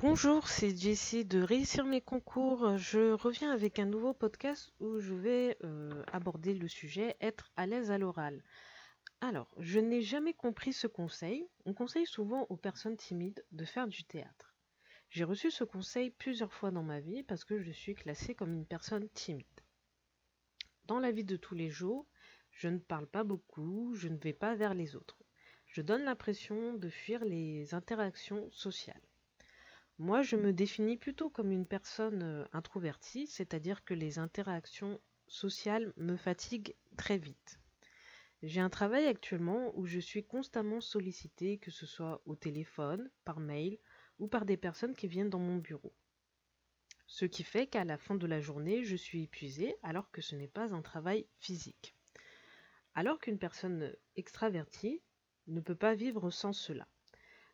Bonjour, c'est Jessie de Réussir mes concours. Je reviens avec un nouveau podcast où je vais euh, aborder le sujet être à l'aise à l'oral. Alors, je n'ai jamais compris ce conseil. On conseille souvent aux personnes timides de faire du théâtre. J'ai reçu ce conseil plusieurs fois dans ma vie parce que je suis classée comme une personne timide. Dans la vie de tous les jours, je ne parle pas beaucoup, je ne vais pas vers les autres. Je donne l'impression de fuir les interactions sociales. Moi, je me définis plutôt comme une personne euh, introvertie, c'est-à-dire que les interactions sociales me fatiguent très vite. J'ai un travail actuellement où je suis constamment sollicitée, que ce soit au téléphone, par mail ou par des personnes qui viennent dans mon bureau. Ce qui fait qu'à la fin de la journée, je suis épuisée alors que ce n'est pas un travail physique. Alors qu'une personne extravertie ne peut pas vivre sans cela.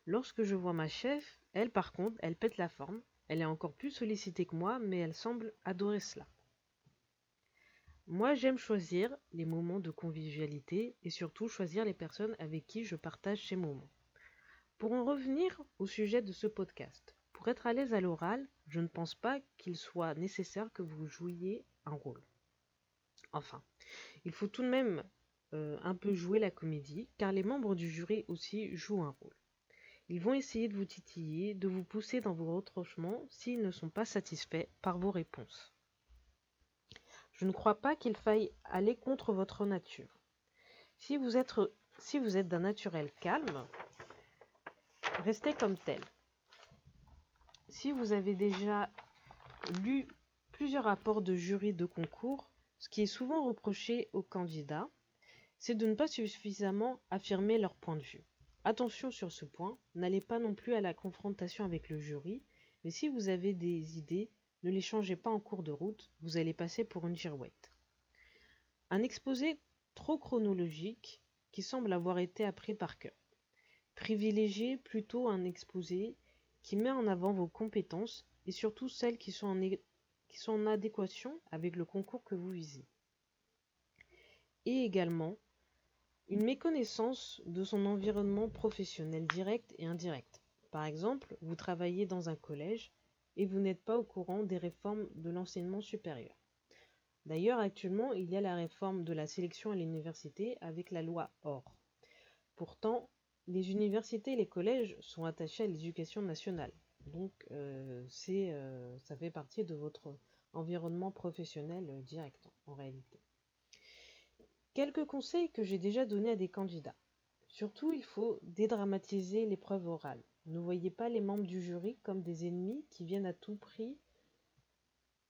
Lorsque je vois ma chef, elle par contre, elle pète la forme. Elle est encore plus sollicitée que moi, mais elle semble adorer cela. Moi, j'aime choisir les moments de convivialité et surtout choisir les personnes avec qui je partage ces moments. Pour en revenir au sujet de ce podcast, pour être à l'aise à l'oral, je ne pense pas qu'il soit nécessaire que vous jouiez un rôle. Enfin, il faut tout de même euh, un peu jouer la comédie, car les membres du jury aussi jouent un rôle. Ils vont essayer de vous titiller, de vous pousser dans vos retranchements s'ils ne sont pas satisfaits par vos réponses. Je ne crois pas qu'il faille aller contre votre nature. Si vous êtes, d'un naturel calme, restez comme tel. Si vous avez déjà lu plusieurs rapports de jury de concours, ce qui est souvent reproché aux candidats, c'est de ne pas suffisamment affirmer leur point de vue. Attention sur ce point, n'allez pas non plus à la confrontation avec le jury, mais si vous avez des idées, ne les changez pas en cours de route, vous allez passer pour une girouette. Un exposé trop chronologique qui semble avoir été appris par cœur. Privilégiez plutôt un exposé qui met en avant vos compétences et surtout celles qui sont en, adéquation avec le concours que vous visez. Et également, une méconnaissance de son environnement professionnel direct et indirect. Par exemple, vous travaillez dans un collège et vous n'êtes pas au courant des réformes de l'enseignement supérieur. D'ailleurs, actuellement, il y a la réforme de la sélection à l'université avec la loi OR. Pourtant, les universités et les collèges sont attachés à l'éducation nationale. Donc, euh, euh, ça fait partie de votre environnement professionnel euh, direct en réalité. Quelques conseils que j'ai déjà donnés à des candidats. Surtout, il faut dédramatiser l'épreuve orale. Ne voyez pas les membres du jury comme des ennemis qui viennent à tout prix,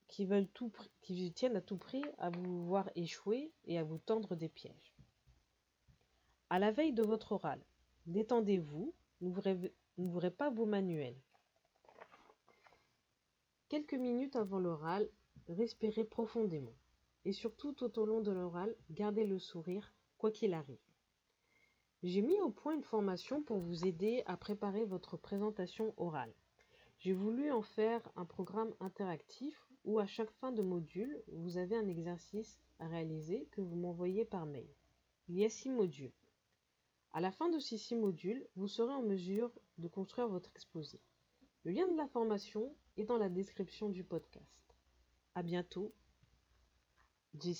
qui veulent tout, qui tiennent à tout prix à vous voir échouer et à vous tendre des pièges. À la veille de votre oral, détendez-vous, n'ouvrez pas vos manuels. Quelques minutes avant l'oral, respirez profondément et surtout tout au long de l'oral, gardez le sourire, quoi qu'il arrive. J'ai mis au point une formation pour vous aider à préparer votre présentation orale. J'ai voulu en faire un programme interactif où à chaque fin de module, vous avez un exercice à réaliser que vous m'envoyez par mail. Il y a six modules. À la fin de ces six modules, vous serez en mesure de construire votre exposé. Le lien de la formation est dans la description du podcast. À bientôt Jessie